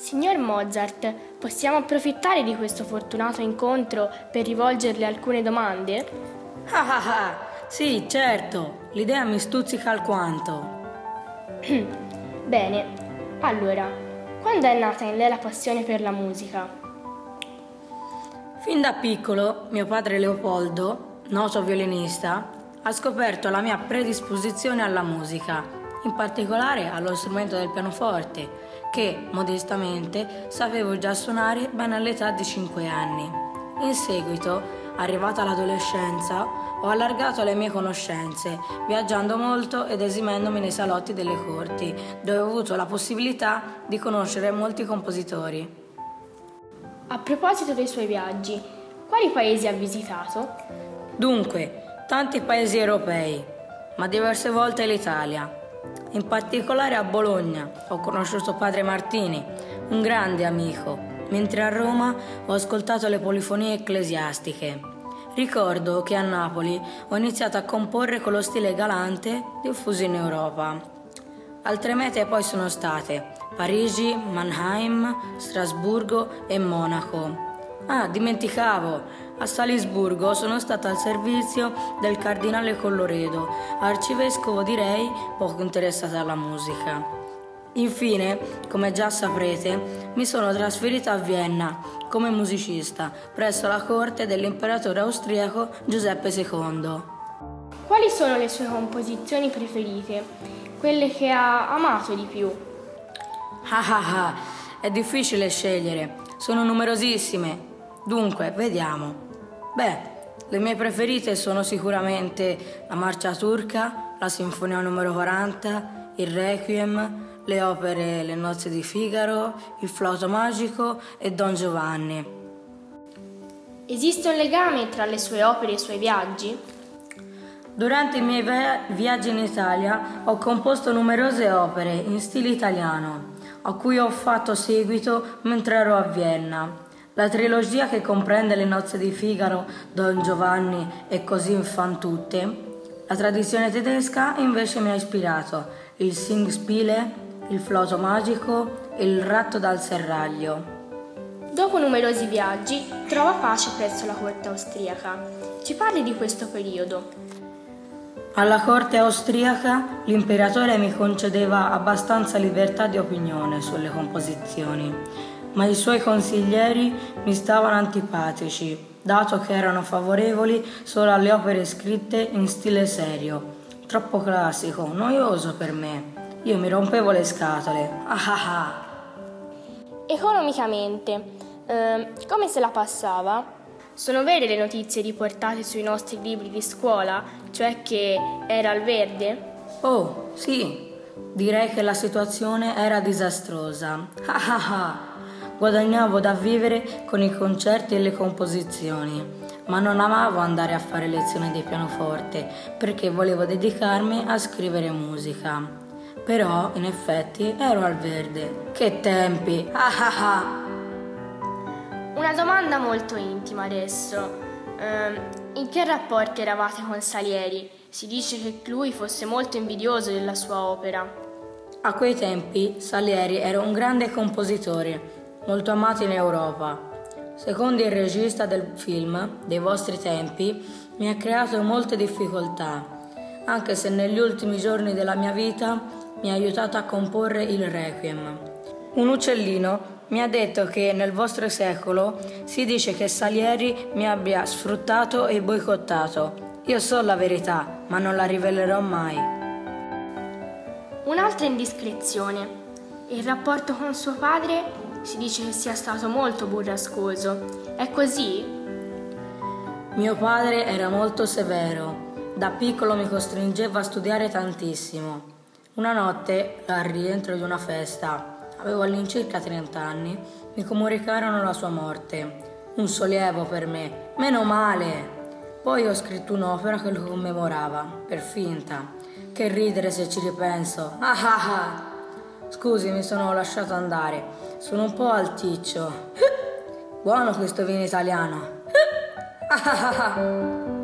Signor Mozart, possiamo approfittare di questo fortunato incontro per rivolgerle alcune domande? Ah ah ah, sì, certo, l'idea mi stuzzica alquanto. Bene, allora, quando è nata in lei la passione per la musica? Fin da piccolo mio padre Leopoldo, noto violinista, ha scoperto la mia predisposizione alla musica, in particolare allo strumento del pianoforte, che modestamente sapevo già suonare ben all'età di 5 anni. In seguito, arrivata l'adolescenza, ho allargato le mie conoscenze, viaggiando molto ed esimendomi nei salotti delle corti, dove ho avuto la possibilità di conoscere molti compositori. A proposito dei suoi viaggi, quali paesi ha visitato? Dunque, tanti paesi europei, ma diverse volte l'Italia. In particolare a Bologna ho conosciuto padre Martini, un grande amico, mentre a Roma ho ascoltato le polifonie ecclesiastiche. Ricordo che a Napoli ho iniziato a comporre con lo stile galante diffuso in Europa. Altre mete poi sono state Parigi, Mannheim, Strasburgo e Monaco. Ah, dimenticavo! A Salisburgo sono stata al servizio del cardinale Colloredo, arcivescovo direi poco interessato alla musica. Infine, come già saprete, mi sono trasferita a Vienna come musicista presso la corte dell'imperatore austriaco Giuseppe II. Quali sono le sue composizioni preferite? Quelle che ha amato di più? Ah ah ah, è difficile scegliere, sono numerosissime. Dunque, vediamo. Beh, le mie preferite sono sicuramente la marcia turca, la sinfonia numero 40, il requiem, le opere Le nozze di Figaro, il flauto magico e Don Giovanni. Esiste un legame tra le sue opere e i suoi viaggi? Durante i miei viaggi in Italia ho composto numerose opere in stile italiano, a cui ho fatto seguito mentre ero a Vienna. La trilogia che comprende le nozze di Figaro, Don Giovanni e così fan tutte, la tradizione tedesca invece mi ha ispirato il Singspiele, il flauto magico e il ratto dal serraglio. Dopo numerosi viaggi, trova pace presso la corte austriaca. Ci parli di questo periodo? Alla corte austriaca l'imperatore mi concedeva abbastanza libertà di opinione sulle composizioni ma i suoi consiglieri mi stavano antipatici, dato che erano favorevoli solo alle opere scritte in stile serio, troppo classico, noioso per me. Io mi rompevo le scatole. Ah ah ah. Economicamente, eh, come se la passava? Sono vere le notizie riportate sui nostri libri di scuola, cioè che era al verde? Oh, sì. Direi che la situazione era disastrosa. Ah ah ah. Guadagnavo da vivere con i concerti e le composizioni, ma non amavo andare a fare lezioni di pianoforte perché volevo dedicarmi a scrivere musica. Però, in effetti, ero al verde. Che tempi! Ah ah ah! Una domanda molto intima adesso. Uh, in che rapporti eravate con Salieri? Si dice che lui fosse molto invidioso della sua opera. A quei tempi Salieri era un grande compositore molto amato in Europa. Secondo il regista del film, dei vostri tempi, mi ha creato molte difficoltà, anche se negli ultimi giorni della mia vita mi ha aiutato a comporre il Requiem. Un uccellino mi ha detto che nel vostro secolo si dice che Salieri mi abbia sfruttato e boicottato. Io so la verità, ma non la rivelerò mai. Un'altra indiscrezione. Il rapporto con suo padre si dice che sia stato molto burrascoso. È così? Mio padre era molto severo. Da piccolo mi costringeva a studiare tantissimo. Una notte, al rientro di una festa, avevo all'incirca 30 anni, mi comunicarono la sua morte. Un sollievo per me. Meno male! Poi ho scritto un'opera che lo commemorava, per finta. Che ridere se ci ripenso. Ah ah ah! Scusi, mi sono lasciato andare. Sono un po' alticcio. Buono questo vino italiano.